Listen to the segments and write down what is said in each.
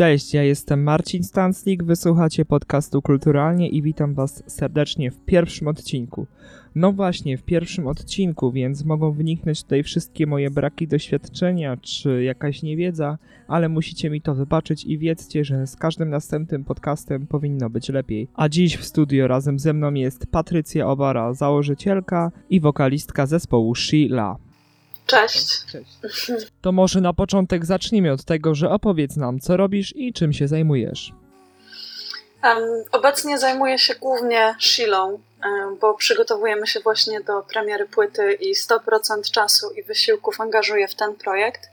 Cześć, ja jestem Marcin Stanslik, wysłuchacie podcastu Kulturalnie i witam Was serdecznie w pierwszym odcinku. No właśnie, w pierwszym odcinku, więc mogą wyniknąć tutaj wszystkie moje braki doświadczenia czy jakaś niewiedza, ale musicie mi to wybaczyć i wiedzcie, że z każdym następnym podcastem powinno być lepiej. A dziś w studio razem ze mną jest Patrycja Obara, założycielka i wokalistka zespołu Sheila. Cześć. Cześć. To może na początek zacznijmy od tego, że opowiedz nam, co robisz i czym się zajmujesz. Um, obecnie zajmuję się głównie Shilą, um, bo przygotowujemy się właśnie do premiery płyty i 100% czasu i wysiłków angażuję w ten projekt.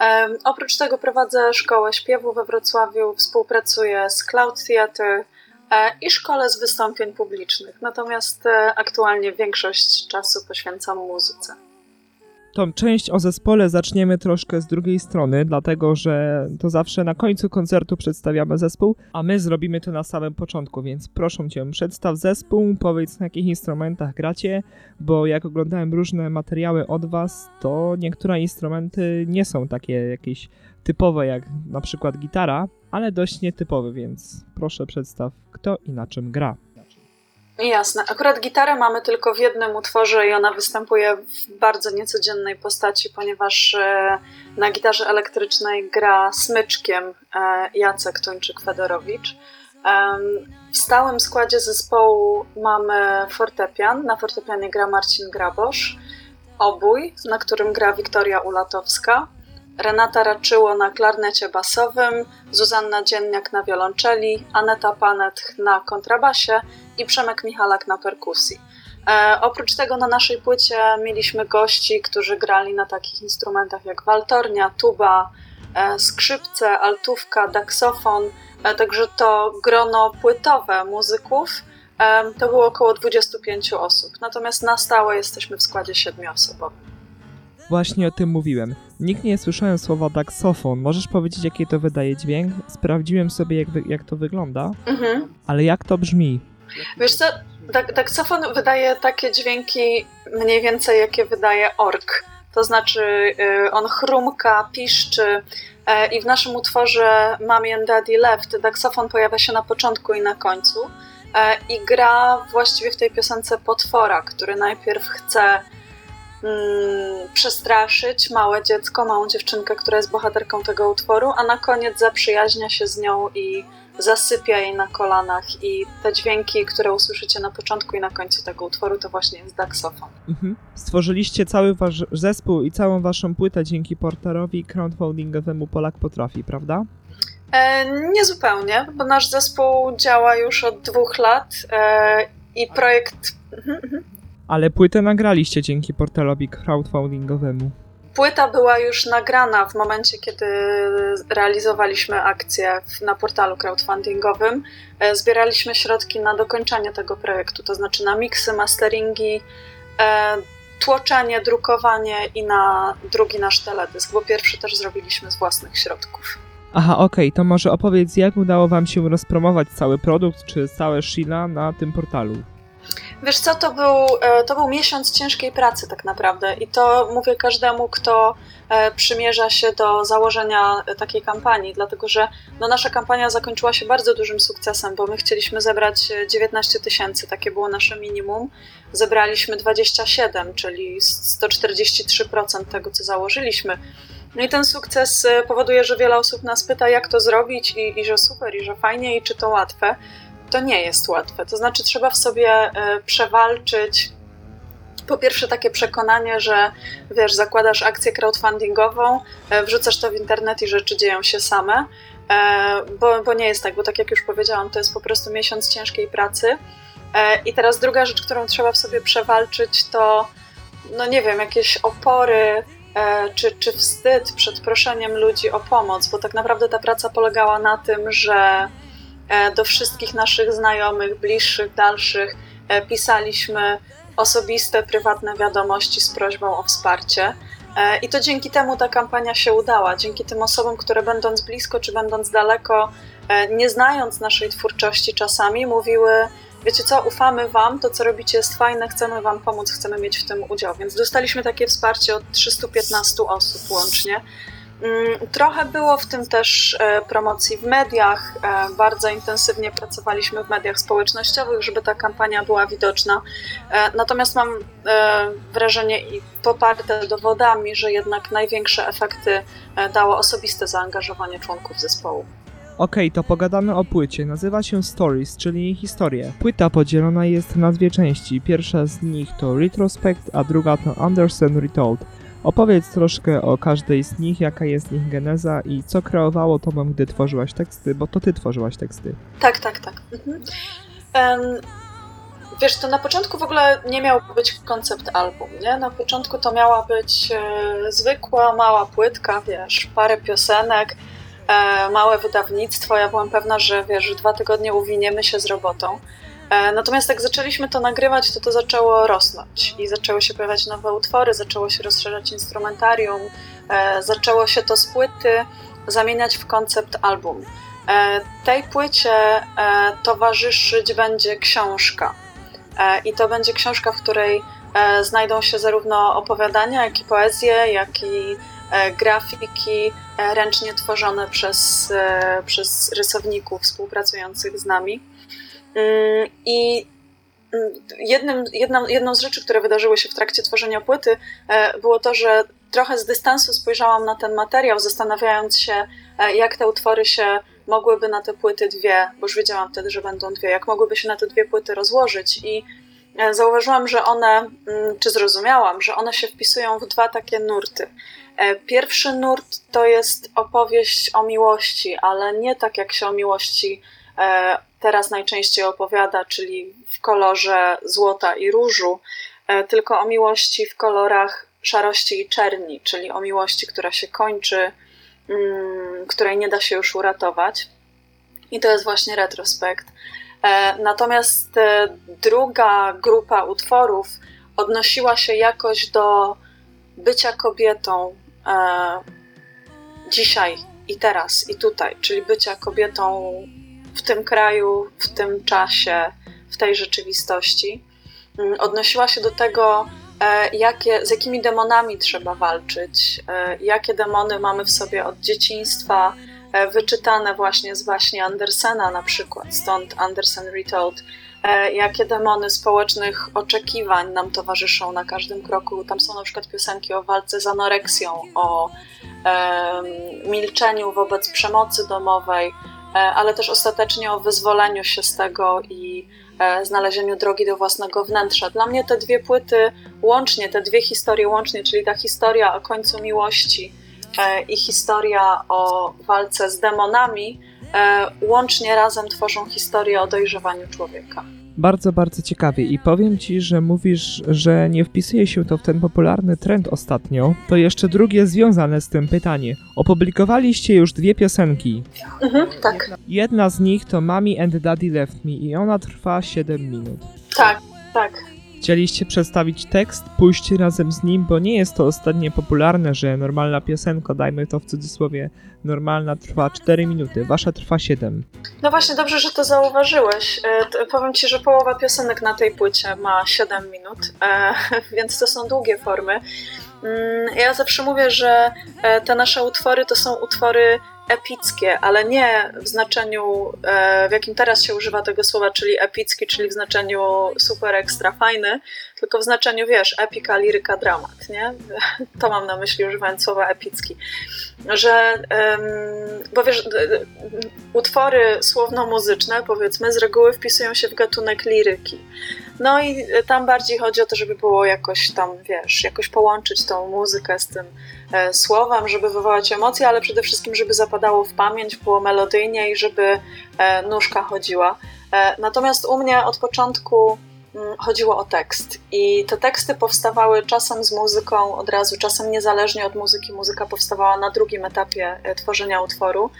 Um, oprócz tego prowadzę szkołę śpiewu we Wrocławiu, współpracuję z Cloud Theatre e, i szkole z wystąpień publicznych. Natomiast e, aktualnie większość czasu poświęcam muzyce. Tą część o zespole zaczniemy troszkę z drugiej strony, dlatego że to zawsze na końcu koncertu przedstawiamy zespół, a my zrobimy to na samym początku, więc proszę cię, przedstaw zespół, powiedz na jakich instrumentach gracie, bo jak oglądałem różne materiały od was, to niektóre instrumenty nie są takie jakieś typowe jak na przykład gitara, ale dość nietypowe, więc proszę przedstaw kto i na czym gra. Jasne. Akurat gitarę mamy tylko w jednym utworze i ona występuje w bardzo niecodziennej postaci, ponieważ e, na gitarze elektrycznej gra smyczkiem e, Jacek Tuńczyk-Fedorowicz. W stałym składzie zespołu mamy fortepian. Na fortepianie gra Marcin Grabosz, obój, na którym gra Wiktoria Ulatowska, Renata Raczyło na klarnecie basowym, Zuzanna Dzienniak na wiolonczeli, Aneta Panet na kontrabasie i Przemek Michalak na perkusji. E, oprócz tego na naszej płycie mieliśmy gości, którzy grali na takich instrumentach jak waltornia, tuba, e, skrzypce, altówka, daksofon, e, także to grono płytowe muzyków e, to było około 25 osób. Natomiast na stałe jesteśmy w składzie siedmioosobowym. Właśnie o tym mówiłem. Nikt nie słyszałem słowa daksofon. Możesz powiedzieć, jaki to wydaje dźwięk? Sprawdziłem sobie, jak, jak to wygląda, Mhm. ale jak to brzmi? Wiesz co, dak- daksofon wydaje takie dźwięki mniej więcej jakie wydaje ork. To znaczy y, on chrumka, piszczy e, i w naszym utworze Mommy and Daddy Left daksofon pojawia się na początku i na końcu e, i gra właściwie w tej piosence potwora, który najpierw chce mm, przestraszyć małe dziecko, małą dziewczynkę, która jest bohaterką tego utworu, a na koniec zaprzyjaźnia się z nią i zasypia jej na kolanach i te dźwięki, które usłyszycie na początku i na końcu tego utworu, to właśnie jest daksofon. Mhm. Stworzyliście cały wasz zespół i całą waszą płytę dzięki porterowi crowdfundingowemu Polak Potrafi, prawda? E, nie zupełnie, bo nasz zespół działa już od dwóch lat e, i projekt... Mhm, mhm. Ale płytę nagraliście dzięki portalowi crowdfundingowemu. Płyta była już nagrana w momencie, kiedy realizowaliśmy akcję na portalu crowdfundingowym. E, Zbieraliśmy środki na dokończenie tego projektu, to znaczy na miksy, masteringi, e, tłoczenie, drukowanie i na drugi nasz teledysk, bo pierwszy też zrobiliśmy z własnych środków. Aha, okej, to może opowiedz, jak udało wam się rozpromować cały produkt, czy całe Sheila na tym portalu? Wiesz co, to był, e, to był miesiąc ciężkiej pracy tak naprawdę i to mówię każdemu, kto e, przymierza się do założenia e, takiej kampanii, dlatego że no, nasza kampania zakończyła się bardzo dużym sukcesem, bo my chcieliśmy zebrać e, 19 tysięcy, takie było nasze minimum. Zebraliśmy 27, czyli 143% tego, co założyliśmy. No i ten sukces powoduje, że wiele osób nas pyta, jak to zrobić i, i że super, i że fajnie, i czy to łatwe to nie jest łatwe. To znaczy, trzeba w sobie e, przewalczyć. Po pierwsze, takie przekonanie, że wiesz, zakładasz akcję crowdfundingową, e, wrzucasz to w internet i rzeczy dzieją się same, e, bo, bo nie jest tak, bo tak jak już powiedziałam, to jest po prostu miesiąc ciężkiej pracy. I teraz druga rzecz, którą trzeba w sobie przewalczyć, to no nie wiem, jakieś opory czy, czy wstyd przed proszeniem ludzi o pomoc, bo tak naprawdę ta praca polegała na tym, że do wszystkich naszych znajomych, bliższych, dalszych e, pisaliśmy osobiste, prywatne wiadomości z prośbą o wsparcie. E, I to dzięki temu ta kampania się udała. Dzięki tym osobom, które będąc blisko czy będąc daleko, e, nie znając naszej twórczości czasami, mówiły: Wiecie co, ufamy Wam, to co robicie jest fajne, chcemy Wam pomóc, chcemy mieć w tym udział. Więc dostaliśmy takie wsparcie od 315 osób łącznie. Mm, Trochę było w tym też e, promocji w mediach. E, Bardzo intensywnie pracowaliśmy w mediach społecznościowych, żeby ta kampania była widoczna. E, Natomiast mam wrażenie i poparte dowodami, że jednak największe efekty dało osobiste zaangażowanie członków zespołu. Okej, to pogadamy o płycie. Nazywa się Stories, czyli historie. Płyta podzielona jest na dwie części. Pierwsza z nich to Retrospect, a druga to Anderson Retold. Opowiedz troszkę o każdej z nich, jaka jest ich geneza i co kreowało tobą, gdy tworzyłaś teksty, bo to ty tworzyłaś teksty. Tak, tak, tak. Mhm. Em, wiesz, to na początku w ogóle nie miał być koncept album, nie? Na początku to miała być e, zwykła, mała płytka, wiesz, parę piosenek, e, małe wydawnictwo. Ja byłam pewna, że wiesz, dwa tygodnie uwiniemy się z robotą. E, natomiast jak zaczęliśmy to nagrywać, to to zaczęło rosnąć i zaczęły się pojawiać nowe utwory, zaczęło się rozszerzać instrumentarium, e, zaczęło się to z płyty zamieniać w koncept album. E, Tej płycie towarzyszyć będzie książka. I to będzie książka, w której znajdą się zarówno opowiadania, jak i poezje, jak i grafiki ręcznie tworzone przez, przez rysowników współpracujących z nami. Mm, I mm, jednym, jedną, jedną z rzeczy, które wydarzyły się w trakcie tworzenia płyty, e, było to, że trochę z dystansu spojrzałam na ten materiał, zastanawiając się, e, jak te utwory się mogłyby na te płyty dwie, bo już wiedziałam wtedy, że będą dwie, jak mogłyby się na te dwie płyty rozłożyć i e, zauważyłam, że one, mm, czy zrozumiałam, że one się wpisują w dwa takie nurty. Pierwszy nurt to jest opowieść o miłości, ale nie tak jak się o miłości teraz najczęściej opowiada, czyli w kolorze złota i różu, e, tylko o miłości w kolorach szarości i czerni, czyli o miłości, która się kończy, mm, której nie da się już uratować. I to jest właśnie retrospekt. E, Natomiast e, druga grupa utworów odnosiła się jakoś do bycia kobietą e, dzisiaj i teraz i tutaj, czyli bycia kobietą w tym kraju, w tym czasie, w tej rzeczywistości. Mm, Odnosiła się do tego, e, jakie, z jakimi demonami trzeba walczyć, e, jakie demony mamy w sobie od dzieciństwa, e, wyczytane właśnie z baśni Andersena na przykład, stąd Andersen Retold, jakie demony społecznych oczekiwań nam towarzyszą na każdym kroku. Tam są na przykład piosenki o walce z anoreksją, o milczeniu wobec przemocy domowej, ale też ostatecznie o wyzwoleniu się z tego i e, znalezieniu drogi do własnego wnętrza. Dla mnie te dwie płyty łącznie, te dwie historie łącznie, czyli ta historia o końcu miłości e, i historia o walce z demonami, e, łącznie razem tworzą historię o dojrzewaniu człowieka. Bardzo, bardzo ciekawie i powiem ci, że mówisz, że nie wpisuje się to w ten popularny trend ostatnio. To jeszcze drugie związane z tym pytanie. Opublikowaliście już dwie piosenki. Mhm, tak, Jedna z nich to Mommy and Daddy Left Me i ona trwa 7 minut. tak, tak. Chcieliście przedstawić tekst, pójść razem z nim, bo nie jest to ostatnio popularne, że normalna piosenka, dajmy to w cudzysłowie, normalna trwa 4 minuty, wasza trwa 7. No właśnie, dobrze, że to zauważyłeś. E, Powiem ci, że połowa piosenek na tej płycie ma 7 minut, e, więc to są długie formy. Mm, Ja zawsze mówię, że e, te nasze utwory to są utwory epickie, ale nie w znaczeniu, e, w jakim teraz się używa tego słowa, czyli epicki, czyli w znaczeniu super ekstra fajny, tylko w znaczeniu, wiesz, epika, liryka, dramat, nie? To mam na myśli używając słowa epicki. Że, bo wiesz, utwory słowno-muzyczne, powiedzmy, z reguły wpisują się w gatunek liryki. No i tam bardziej chodzi o to, żeby było jakoś tam, wiesz, jakoś połączyć tą muzykę z tym słowem, żeby wywołać emocje, ale przede wszystkim, żeby zapadało w pamięć, było melodyjnie i żeby e, nóżka chodziła. E, natomiast u mnie od początku mm, chodziło o tekst i te teksty powstawały czasem z muzyką od razu, czasem niezależnie od muzyki. Muzyka powstawała na drugim etapie e, tworzenia utworu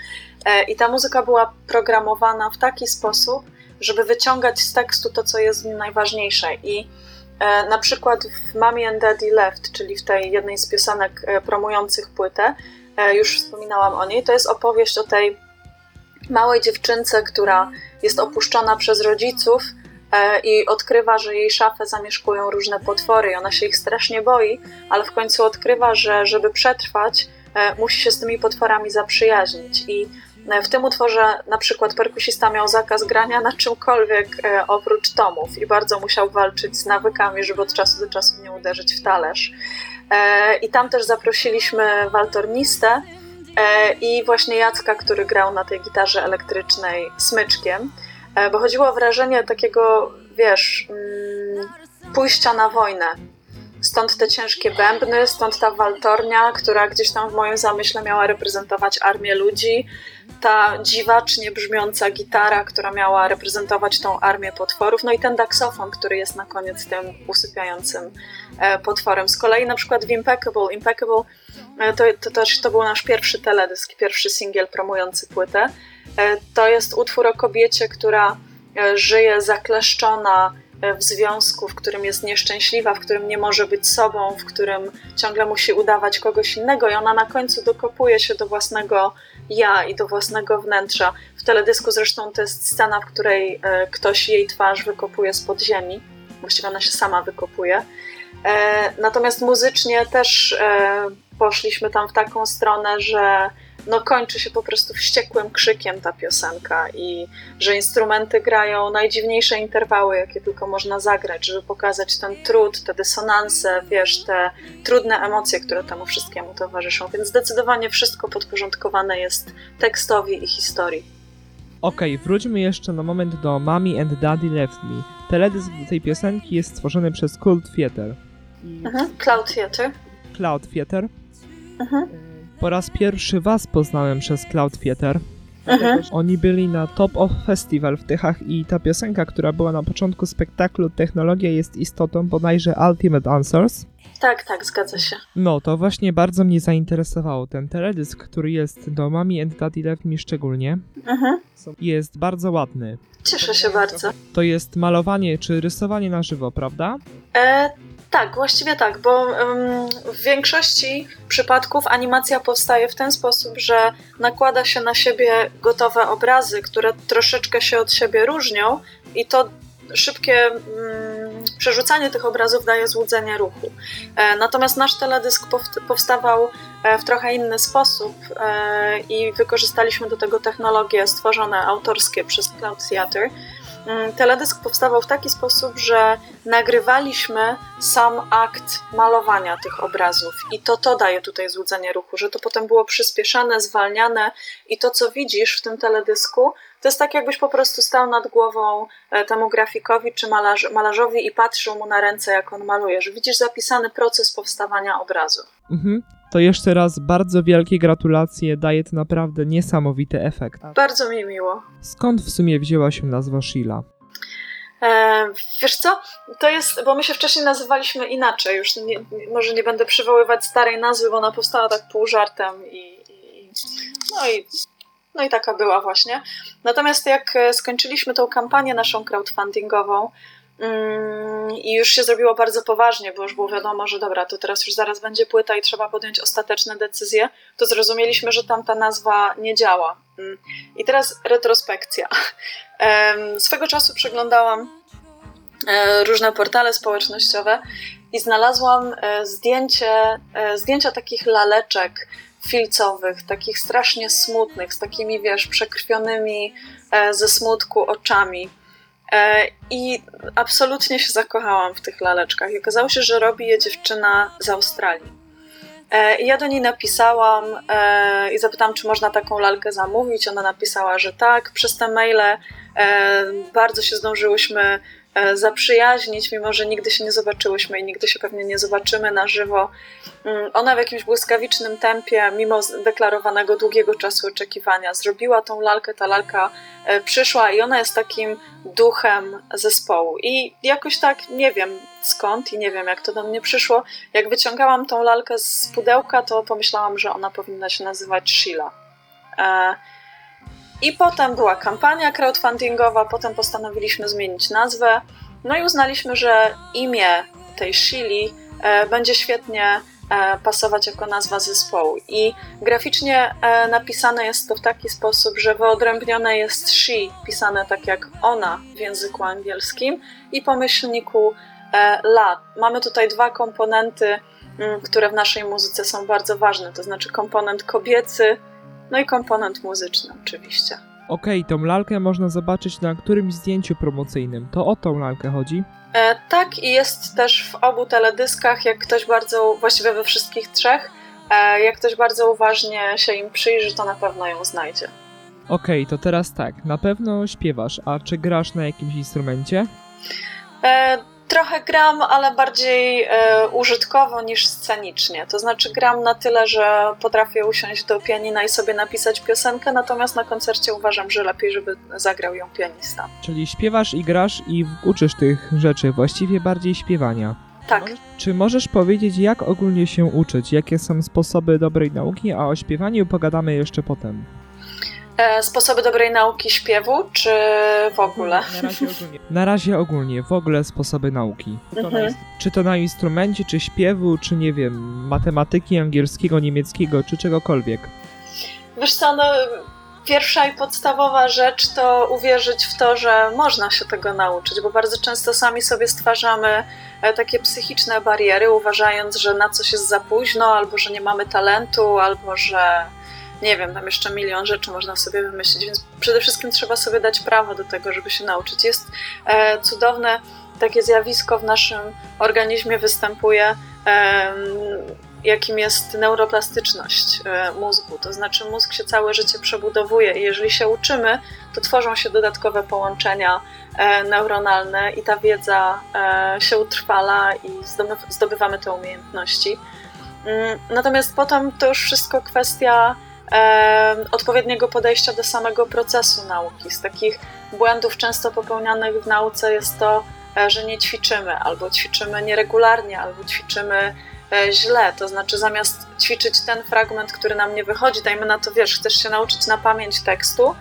E, i ta muzyka była programowana w taki sposób, żeby wyciągać z tekstu to, co jest w nim najważniejsze. I e, na przykład w Mommy and Daddy Left, czyli w tej jednej z piosenek e, promujących płytę, e, już wspominałam o niej, to jest opowieść o tej małej dziewczynce, która jest opuszczona przez rodziców e, i odkrywa, że jej szafę zamieszkują różne potwory i ona się ich strasznie boi, ale w końcu odkrywa, że żeby przetrwać, e, musi się z tymi potworami zaprzyjaźnić. I e, w tym utworze na przykład perkusista miał zakaz grania na czymkolwiek e, oprócz tomów i bardzo musiał walczyć z nawykami, żeby od czasu do czasu nie uderzyć w talerz. E, I tam też zaprosiliśmy waltornistę e, i właśnie Jacka, który grał na tej gitarze elektrycznej smyczkiem, e, bo chodziło o wrażenie takiego, wiesz, mm, pójścia na wojnę. Stąd te ciężkie bębny, stąd ta waltornia, która gdzieś tam w moim zamyśle miała reprezentować armię ludzi, ta dziwacznie brzmiąca gitara, która miała reprezentować tą armię potworów, no i ten daksofon, który jest na koniec tym usypiającym e, potworem. Z kolei na przykład w Impeccable, Impeccable e, to, to też to był nasz pierwszy teledysk, pierwszy singiel promujący płytę. E, to jest utwór o kobiecie, która żyje zakleszczona w związku, w którym jest nieszczęśliwa, w którym nie może być sobą, w którym ciągle musi udawać kogoś innego, i ona na końcu dokopuje się do własnego ja i do własnego wnętrza. W teledysku zresztą to jest scena, w której e, ktoś jej twarz wykopuje z podziemi. Właściwie ona się sama wykopuje. E, natomiast muzycznie też e, poszliśmy tam w taką stronę, że no kończy się po prostu wściekłym krzykiem ta piosenka i że instrumenty grają najdziwniejsze interwały, jakie tylko można zagrać, żeby pokazać ten trud, te dysonanse, wiesz, te trudne emocje, które temu wszystkiemu towarzyszą. Więc zdecydowanie wszystko podporządkowane jest tekstowi i historii. Okej, wróćmy jeszcze na moment do Mommy and Daddy Left Me. Teledysk do tej piosenki jest stworzony przez Cult Theater. Mhm. Cloud Theatre. Cloud Theater. Mhm. Po raz pierwszy was poznałem przez Cloud Theater. Mhm. Oni byli na Top of Festival w Tychach i ta piosenka, która była na początku spektaklu Technologia jest istotą bodajże Ultimate Answers. Tak, tak, zgadza się. No, to właśnie bardzo mnie zainteresowało. Ten teledysk, który jest do Mommy and Daddy Left Me szczególnie, Mhm. jest bardzo ładny. Cieszę się bardzo. To jest malowanie czy rysowanie na żywo, prawda? E, tak, właściwie tak, bo w większości przypadków animacja powstaje w ten sposób, że nakłada się na siebie gotowe obrazy, które troszeczkę się od siebie różnią i to szybkie mm, przerzucanie tych obrazów daje złudzenie ruchu. E, natomiast nasz teledysk pow- powstawał e, w trochę inny sposób e, i wykorzystaliśmy do tego technologie stworzone autorskie przez Cloud Theatre. Mm, Teledysk powstawał w taki sposób, że nagrywaliśmy sam akt malowania tych obrazów i to to daje tutaj złudzenie ruchu, że to potem było przyspieszane, zwalniane i to co widzisz w tym teledysku to jest tak jakbyś po prostu stał nad głową e, temu grafikowi czy malarz, malarzowi i patrzył mu na ręce jak on maluje, że widzisz zapisany proces powstawania obrazu. Mhm. To jeszcze raz bardzo wielkie gratulacje, daje to naprawdę niesamowity efekt. Bardzo mi miło. Skąd w sumie wzięła się nazwa Sheila? E, wiesz co? To jest, bo my się wcześniej nazywaliśmy inaczej. Już nie, może nie będę przywoływać starej nazwy, bo ona powstała tak pół żartem i, i no i no i taka była właśnie. Natomiast jak e, skończyliśmy tą kampanię naszą crowdfundingową i już się zrobiło bardzo poważnie, bo już było wiadomo, że dobra, to teraz już zaraz będzie płyta i trzeba podjąć ostateczne decyzje, to zrozumieliśmy, że tamta nazwa nie działa. Mm. I teraz retrospekcja. Swego czasu przeglądałam e, różne portale społecznościowe i znalazłam e, zdjęcie, e, zdjęcia takich laleczek filcowych, takich strasznie smutnych, z takimi, wiesz, przekrwionymi ze smutku oczami. E, I absolutnie się zakochałam w tych laleczkach. I okazało się, że robi je dziewczyna z Australii. E, I ja do niej napisałam e, i zapytałam, czy można taką lalkę zamówić. Ona napisała, że tak. Przez te maile bardzo się zdążyłyśmy zaprzyjaźnić, mimo że nigdy się nie zobaczyłyśmy i nigdy się pewnie nie zobaczymy na żywo. Mm, Ona w jakimś błyskawicznym tempie, mimo deklarowanego długiego czasu oczekiwania, zrobiła tą lalkę. Ta lalka e, przyszła i ona jest takim duchem zespołu. I jakoś tak nie wiem skąd i nie wiem jak to do mnie przyszło. Jak wyciągałam tą lalkę z pudełka, to pomyślałam, że ona powinna się nazywać Sheila. I potem była kampania crowdfundingowa, potem postanowiliśmy zmienić nazwę. No i uznaliśmy, że imię tej Shili e, będzie świetnie e, pasować jako nazwa zespołu. I graficznie e, napisane jest to w taki sposób, że wyodrębnione jest she, pisane tak jak ona w języku angielskim, i po myślniku la. Mamy tutaj dwa komponenty mm, które w naszej muzyce są bardzo ważne, to znaczy komponent kobiecy, no i komponent muzyczny oczywiście. Okej, tą lalkę można zobaczyć na którymś zdjęciu promocyjnym. To o tą lalkę chodzi? E, tak, i jest też w obu teledyskach, jak ktoś bardzo, właściwie we wszystkich trzech, e, jak ktoś bardzo uważnie się im przyjrzy, to na pewno ją znajdzie. Okej, to teraz tak. Na pewno śpiewasz, a czy grasz na jakimś instrumencie? E, trochę gram, ale bardziej e, użytkowo niż scenicznie. To znaczy gram na tyle, że potrafię usiąść do pianina i sobie napisać piosenkę, natomiast na koncercie uważam, że lepiej, żeby zagrał ją pianista. Czyli śpiewasz i grasz i uczysz tych rzeczy, właściwie bardziej śpiewania. Tak. Czy możesz powiedzieć, jak ogólnie się uczyć? Jakie są sposoby dobrej nauki? A o śpiewaniu pogadamy jeszcze potem. E, sposoby dobrej nauki śpiewu, czy w ogóle? Na razie ogólnie. Na razie ogólnie, w ogóle sposoby nauki. Czy to, na, Mhm. czy to na instrumencie, czy śpiewu, czy nie wiem, matematyki, angielskiego, niemieckiego, czy czegokolwiek. Wiesz co, no, pierwsza i podstawowa rzecz to uwierzyć w to, że można się tego nauczyć, bo bardzo często sami sobie stwarzamy e, takie psychiczne bariery, uważając, że na coś jest za późno, albo że nie mamy talentu, albo że nie wiem, tam jeszcze milion rzeczy można sobie wymyślić, więc przede wszystkim trzeba sobie dać prawo do tego, żeby się nauczyć. Jest e, cudowne takie zjawisko w naszym organizmie występuje, em, jakim jest neuroplastyczność e, mózgu. To znaczy, mózg się całe życie przebudowuje i jeżeli się uczymy, to tworzą się dodatkowe połączenia e, neuronalne i ta wiedza e, się utrwala i zdobyw- zdobywamy te umiejętności. Mm, Natomiast potem to już wszystko kwestia e, odpowiedniego podejścia do samego procesu nauki. Z takich błędów często popełnianych w nauce jest to, e, że nie ćwiczymy, albo ćwiczymy nieregularnie, albo ćwiczymy e, źle. To znaczy, zamiast ćwiczyć ten fragment, który nam nie wychodzi, dajmy na to, wiesz, chcesz się nauczyć na pamięć tekstu,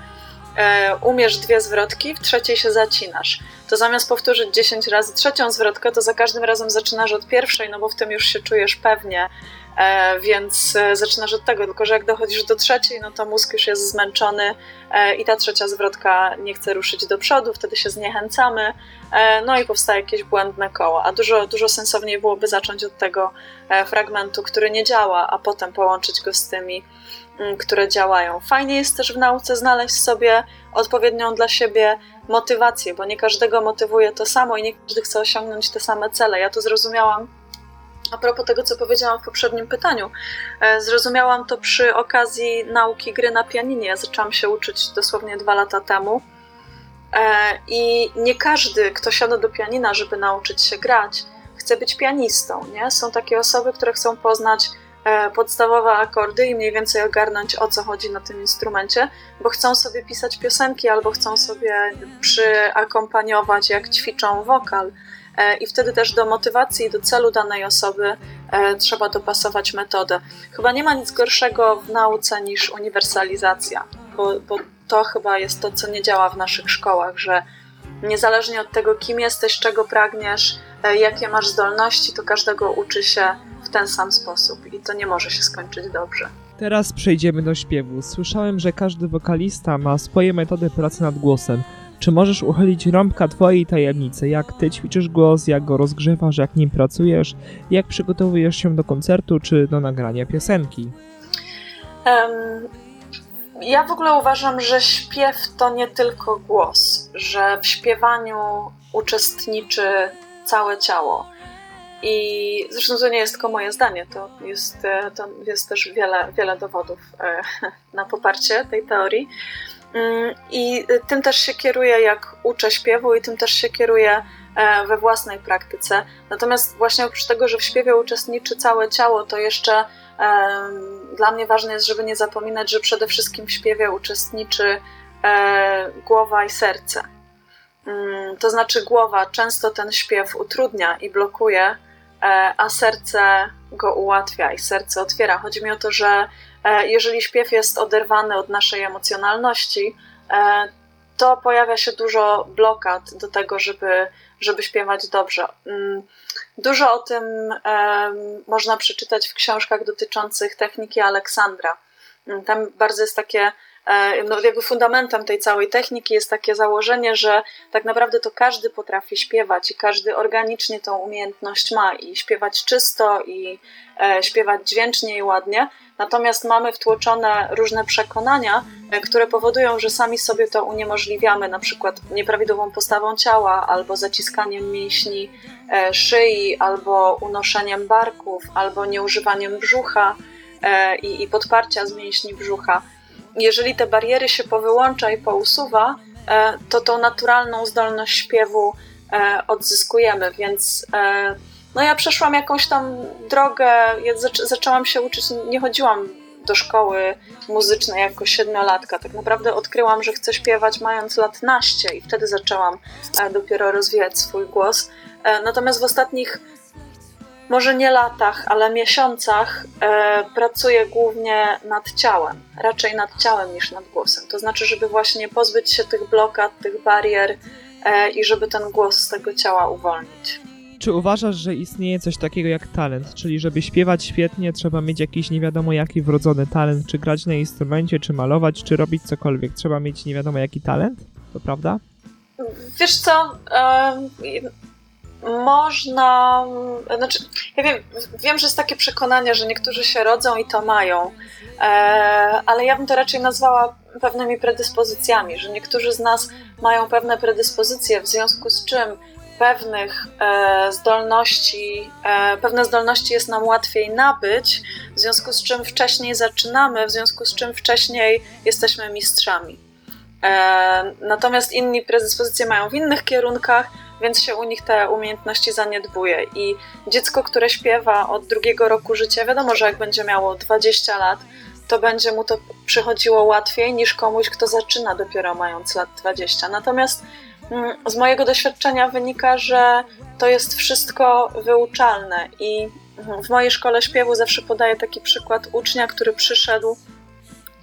e, umiesz dwie zwrotki, w trzeciej się zacinasz. To zamiast powtórzyć 10 razy trzecią zwrotkę, to za każdym razem zaczynasz od pierwszej, no bo w tym już się czujesz pewnie, więc e, zaczynasz od tego, tylko że jak dochodzisz do trzeciej, no to mózg już jest zmęczony e, i ta trzecia zwrotka nie chce ruszyć do przodu, wtedy się zniechęcamy, e, no i powstaje jakieś błędne koło. A dużo, dużo sensowniej byłoby zacząć od tego e, fragmentu, który nie działa, a potem połączyć go z tymi, mm, które działają. Fajnie jest też w nauce znaleźć sobie odpowiednią dla siebie motywację, bo nie każdego motywuje to samo i nie każdy chce osiągnąć te same cele. Ja to zrozumiałam a propos tego, co powiedziałam w poprzednim pytaniu. E, Zrozumiałam to przy okazji nauki gry na pianinie. Ja zaczęłam się uczyć dosłownie dwa lata temu. E, I nie każdy, kto siada do pianina, żeby nauczyć się grać, chce być pianistą. Nie? Są takie osoby, które chcą poznać e, podstawowe akordy i mniej więcej ogarnąć o co chodzi na tym instrumencie, bo chcą sobie pisać piosenki albo chcą sobie przyakompaniować, jak ćwiczą wokal. E, I wtedy też do motywacji i do celu danej osoby e, trzeba dopasować metodę. Chyba nie ma nic gorszego w nauce niż uniwersalizacja, bo, bo to chyba jest to, co nie działa w naszych szkołach, że niezależnie od tego, kim jesteś, czego pragniesz, e, jakie masz zdolności, to każdego uczy się w ten sam sposób i to nie może się skończyć dobrze. Teraz przejdziemy do śpiewu. Słyszałem, że każdy wokalista ma swoje metody pracy nad głosem. Czy możesz uchylić rąbka twojej tajemnicy? Jak ty ćwiczysz głos, jak go rozgrzewasz, jak nim pracujesz, jak przygotowujesz się do koncertu czy do nagrania piosenki? Em, Ja w ogóle uważam, że śpiew to nie tylko głos, że w śpiewaniu uczestniczy całe ciało. I zresztą to nie jest tylko moje zdanie, to jest, e, to jest też wiele, wiele dowodów e, na poparcie tej teorii. Mm, I tym też się kieruję, jak uczę śpiewu, i tym też się kieruję e, we własnej praktyce. Natomiast właśnie oprócz tego, że w śpiewie uczestniczy całe ciało, to jeszcze dla mnie ważne jest, żeby nie zapominać, że przede wszystkim w śpiewie uczestniczy e, głowa i serce. Mm, To znaczy, głowa często ten śpiew utrudnia i blokuje, a serce go ułatwia i serce otwiera. Chodzi mi o to, że e, jeżeli śpiew jest oderwany od naszej emocjonalności, e, to pojawia się dużo blokad do tego, żeby, żeby śpiewać dobrze. Mm, Dużo o tym można przeczytać w książkach dotyczących techniki Aleksandra. Mm, Tam bardzo jest takie e, no jakby fundamentem tej całej techniki jest takie założenie, że tak naprawdę to każdy potrafi śpiewać i każdy organicznie tą umiejętność ma i śpiewać czysto i e, śpiewać dźwięcznie i ładnie. Natomiast mamy wtłoczone różne przekonania, e, które powodują, że sami sobie to uniemożliwiamy, na przykład nieprawidłową postawą ciała, albo zaciskaniem mięśni e, szyi, albo unoszeniem barków, albo nieużywaniem brzucha e, i, i podparcia z mięśni brzucha. Jeżeli te bariery się powyłącza i pousuwa, e, to tą naturalną zdolność śpiewu e, odzyskujemy, więc e, no ja przeszłam jakąś tam drogę, ja zac- zaczęłam się uczyć, nie chodziłam do szkoły muzycznej jako siedmiolatka. Tak naprawdę odkryłam, że chcę śpiewać mając lat naście i wtedy zaczęłam dopiero rozwijać swój głos. Natomiast w ostatnich może nie latach, ale miesiącach e, pracuję głównie nad ciałem, raczej nad ciałem niż nad głosem. To znaczy, żeby właśnie pozbyć się tych blokad, tych barier e, i żeby ten głos z tego ciała uwolnić. Czy uważasz, że istnieje coś takiego jak talent? Czyli żeby śpiewać świetnie, trzeba mieć jakiś nie wiadomo jaki wrodzony talent, czy grać na instrumencie, czy malować, czy robić cokolwiek. Trzeba mieć nie wiadomo jaki talent? To prawda? Wiesz co, można, znaczy, ja wiem, wiem, że jest takie przekonanie, że niektórzy się rodzą i to mają, e, ale ja bym to raczej nazwała pewnymi predyspozycjami, że niektórzy z nas mają pewne predyspozycje, w związku z czym pewnych e, zdolności, e, pewne zdolności jest nam łatwiej nabyć, w związku z czym wcześniej zaczynamy, w związku z czym wcześniej jesteśmy mistrzami. E, Natomiast inni predyspozycje mają w innych kierunkach, więc się u nich te umiejętności zaniedbuje. I dziecko, które śpiewa od drugiego roku życia, wiadomo, że jak będzie miało 20 lat, to będzie mu to przychodziło łatwiej niż komuś, kto zaczyna dopiero mając lat 20. Natomiast mm, z mojego doświadczenia wynika, że to jest wszystko wyuczalne i mm, w mojej szkole śpiewu zawsze podaję taki przykład ucznia, który przyszedł.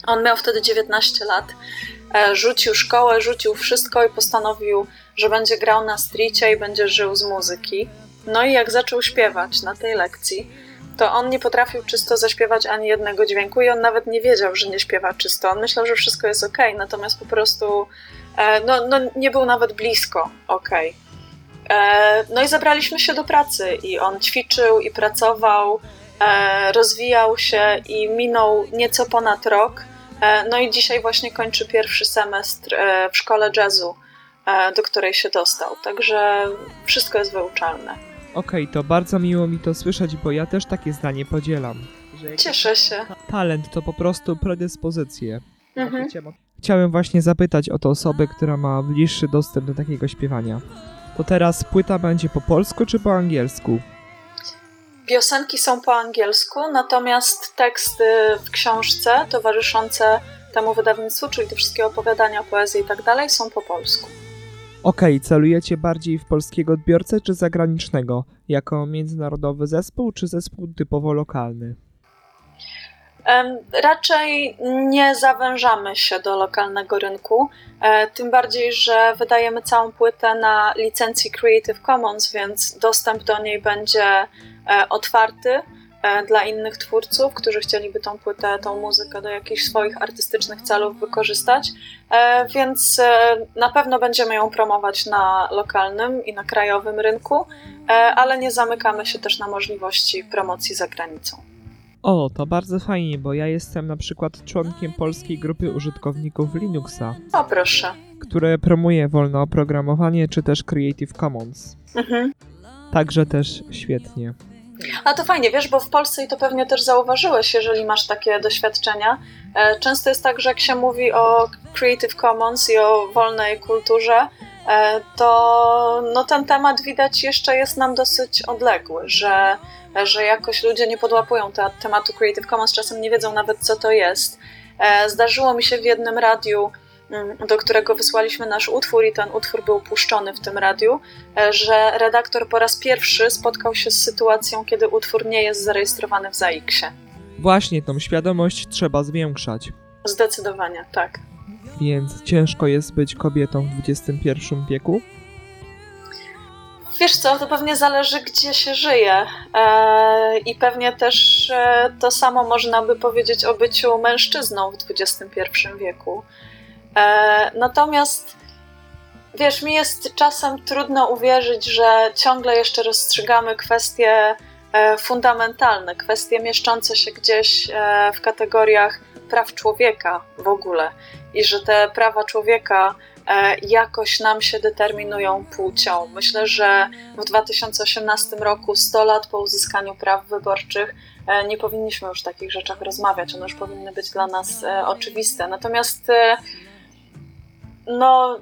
On miał wtedy 19 lat rzucił szkołę, rzucił wszystko i postanowił, że będzie grał na stricie i będzie żył z muzyki. No i jak zaczął śpiewać na tej lekcji, to on nie potrafił czysto zaśpiewać ani jednego dźwięku i on nawet nie wiedział, że nie śpiewa czysto. On myślał, że wszystko jest ok, natomiast po prostu e, no, no, nie był nawet blisko ok. E, no i zabraliśmy się do pracy i on ćwiczył i pracował, e, rozwijał się i minął nieco ponad rok. E, No i dzisiaj właśnie kończy pierwszy semestr e, w szkole jazzu, e, do której się dostał. Także wszystko jest wyuczalne. Okej, to bardzo miło mi to słyszeć, bo ja też takie zdanie podzielam. Cieszę się. talent to po prostu predyspozycje. Mhm. Chciałem właśnie zapytać o tę osobę, która ma bliższy dostęp do takiego śpiewania. To teraz płyta będzie po polsku czy po angielsku? Piosenki są po angielsku, natomiast teksty w książce towarzyszące temu wydawnictwu, czyli te wszystkie opowiadania, poezje i tak dalej, są po polsku. Okej, celujecie bardziej w polskiego odbiorcę czy zagranicznego? Jako międzynarodowy zespół czy zespół typowo lokalny? Raczej nie zawężamy się do lokalnego rynku, e, tym bardziej, że wydajemy całą płytę na licencji Creative Commons, więc dostęp do niej będzie otwarty e, dla innych twórców, którzy chcieliby tą płytę, tą muzykę do jakichś swoich artystycznych celów wykorzystać. E, Więc e, na pewno będziemy ją promować na lokalnym i na krajowym rynku, e, ale nie zamykamy się też na możliwości promocji za granicą. O, to bardzo fajnie, bo ja jestem na przykład członkiem polskiej grupy użytkowników Linuxa, O proszę. które promuje wolne oprogramowanie czy też Creative Commons. Mhm. Także też świetnie. A to fajnie, wiesz, bo w Polsce i to pewnie też zauważyłeś, jeżeli masz takie doświadczenia. e, Często jest tak, że jak się mówi o Creative Commons i o wolnej kulturze, e, to no, ten temat widać jeszcze jest nam dosyć odległy, że, że jakoś ludzie nie podłapują te, tematu Creative Commons, czasem nie wiedzą nawet co to jest. E, Zdarzyło mi się w jednym radiu, do którego wysłaliśmy nasz utwór i ten utwór był puszczony w tym radiu, e, że redaktor po raz pierwszy spotkał się z sytuacją, kiedy utwór nie jest zarejestrowany w ZAIKS-ie. Właśnie tą świadomość trzeba zwiększać, Zdecydowanie, tak. więc ciężko jest być kobietą w XXI wieku. Wiesz co, to pewnie zależy, gdzie się żyje. E, I pewnie też e, to samo można by powiedzieć o byciu mężczyzną w XXI wieku. E, natomiast wiesz, mi jest czasem trudno uwierzyć, że ciągle jeszcze rozstrzygamy kwestie e, fundamentalne, kwestie mieszczące się gdzieś e, w kategoriach praw człowieka w ogóle. I że te prawa człowieka e, jakoś nam się determinują płcią. Myślę, że w 2018 roku, 100 lat po uzyskaniu praw wyborczych, e, nie powinniśmy już o takich rzeczach rozmawiać. One już powinny być dla nas e, oczywiste. Natomiast no.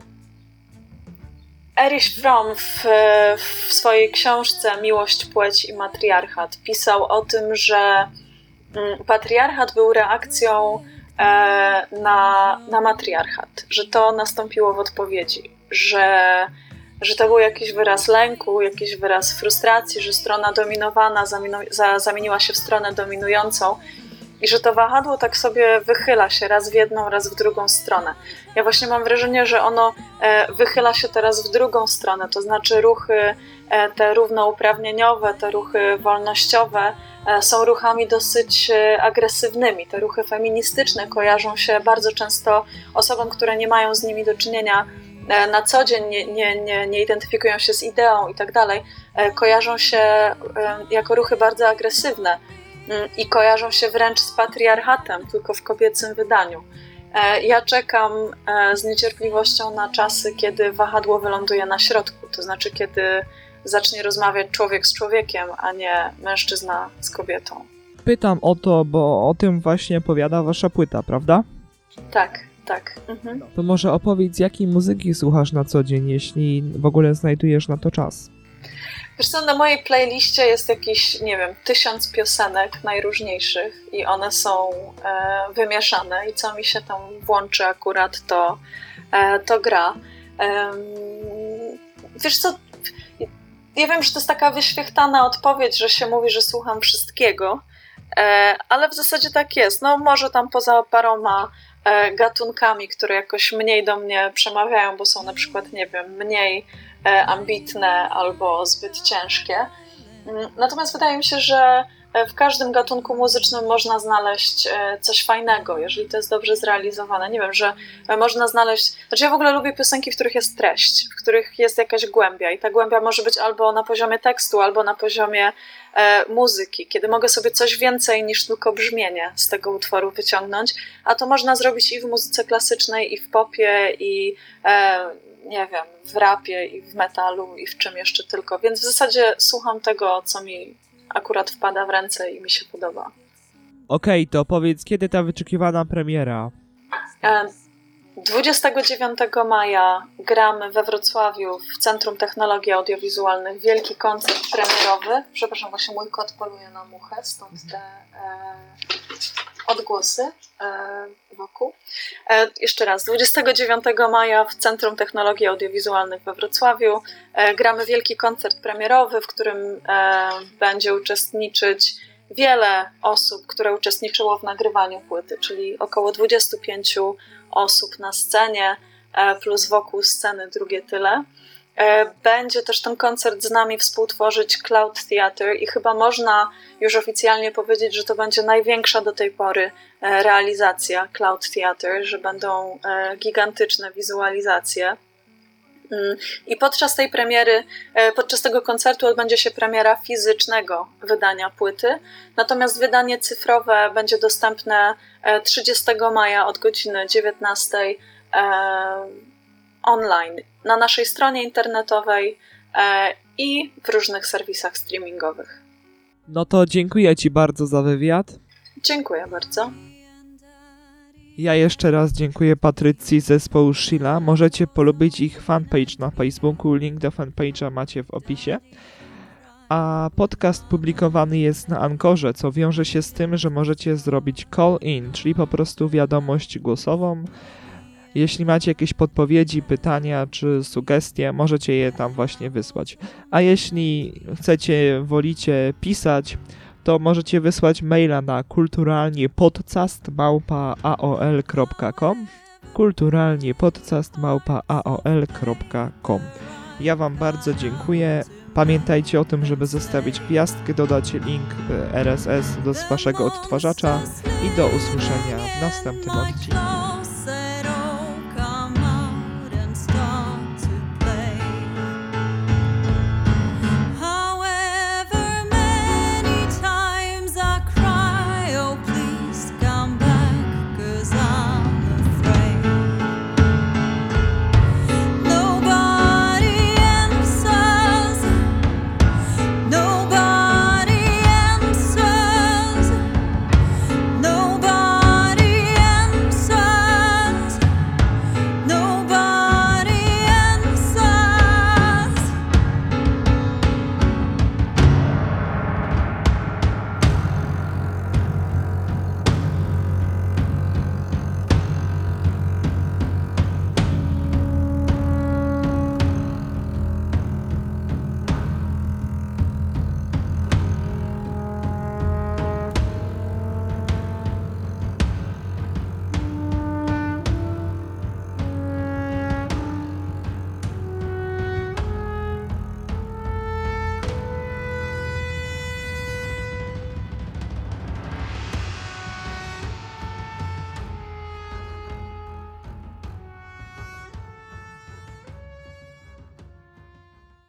Erich Fromm w, w swojej książce Miłość, płeć i matriarchat pisał o tym, że mm, patriarchat był reakcją e, na, na matriarchat, że to nastąpiło w odpowiedzi, że, że to był jakiś wyraz lęku, jakiś wyraz frustracji, że strona dominowana za, zamieniła się w stronę dominującą i że to wahadło tak sobie wychyla się raz w jedną, raz w drugą stronę. Ja właśnie mam wrażenie, że ono e, wychyla się teraz w drugą stronę, to znaczy ruchy e, te równouprawnieniowe, te ruchy wolnościowe e, są ruchami dosyć agresywnymi. Te ruchy feministyczne kojarzą się bardzo często osobom, które nie mają z nimi do czynienia na co dzień, nie, nie, nie, nie identyfikują się z ideą i tak dalej, kojarzą się jako ruchy bardzo agresywne i kojarzą się wręcz z patriarchatem, tylko w kobiecym wydaniu. E, Ja czekam e, z niecierpliwością na czasy, kiedy wahadło wyląduje na środku, to znaczy kiedy zacznie rozmawiać człowiek z człowiekiem, a nie mężczyzna z kobietą. Pytam o to, bo o tym właśnie opowiada wasza płyta, prawda? Tak, tak. Mhm. To może opowiedz, jakiej muzyki słuchasz na co dzień, jeśli w ogóle znajdujesz na to czas. Wiesz co, na mojej playliście jest jakieś, nie wiem, tysiąc piosenek najróżniejszych i one są e, wymieszane i co mi się tam włączy akurat, to, e, to gra. Em, wiesz co, ja wiem, że to jest taka wyświechtana odpowiedź, że się mówi, że słucham wszystkiego, e, ale w zasadzie tak jest. No może tam poza paroma e, gatunkami, które jakoś mniej do mnie przemawiają, bo są na przykład, nie wiem, mniej e, ambitne albo zbyt ciężkie. Mm, Natomiast wydaje mi się, że e, w każdym gatunku muzycznym można znaleźć e, coś fajnego, jeżeli to jest dobrze zrealizowane. Nie wiem, że e, można znaleźć. Znaczy, ja w ogóle lubię piosenki, w których jest treść, w których jest jakaś głębia, i ta głębia może być albo na poziomie tekstu, albo na poziomie e, muzyki, kiedy mogę sobie coś więcej niż tylko brzmienie z tego utworu wyciągnąć. A to można zrobić i w muzyce klasycznej, i w popie, i e, nie wiem, w rapie, i w metalu, i w czym jeszcze tylko. Więc w zasadzie słucham tego, co mi akurat wpada w ręce i mi się podoba. Okej, to powiedz, kiedy ta wyczekiwana premiera? E, 29 maja gramy we Wrocławiu w Centrum Technologii Audiowizualnych wielki koncert premierowy. Przepraszam, właśnie mój kot poluje na muchę, stąd te e, odgłosy e, wokół. E, jeszcze raz, 29 maja w Centrum Technologii Audiowizualnych we Wrocławiu e, gramy wielki koncert premierowy, w którym e, będzie uczestniczyć wiele osób, które uczestniczyło w nagrywaniu płyty, czyli około 25 osób na scenie, e, plus wokół sceny drugie tyle. E, Będzie też ten koncert z nami współtworzyć Cloud Theatre i chyba można już oficjalnie powiedzieć, że to będzie największa do tej pory e, realizacja Cloud Theatre, że będą gigantyczne wizualizacje. I podczas tej premiery, e, podczas tego koncertu odbędzie się premiera fizycznego wydania płyty, natomiast wydanie cyfrowe będzie dostępne e, 30 maja od godziny 19 e, online na naszej stronie internetowej e, i w różnych serwisach streamingowych. No to dziękuję ci bardzo za wywiad. Dziękuję bardzo. Ja jeszcze raz dziękuję Patrycji zespołu Sheila. Możecie polubić ich fanpage na Facebooku, link do fanpage'a macie w opisie. A podcast publikowany jest na Ankorze, co wiąże się z tym, że możecie zrobić call-in, czyli po prostu wiadomość głosową. Jeśli macie jakieś podpowiedzi, pytania czy sugestie, możecie je tam właśnie wysłać. A jeśli chcecie, wolicie pisać, to możecie wysłać maila na kulturalniepodcast.aol.com kulturalniepodcast.aol.com Ja Wam bardzo dziękuję Pamiętajcie o tym, żeby zostawić gwiazdkę, dodać link y, RSS do waszego odtwarzacza i do usłyszenia w następnym odcinku.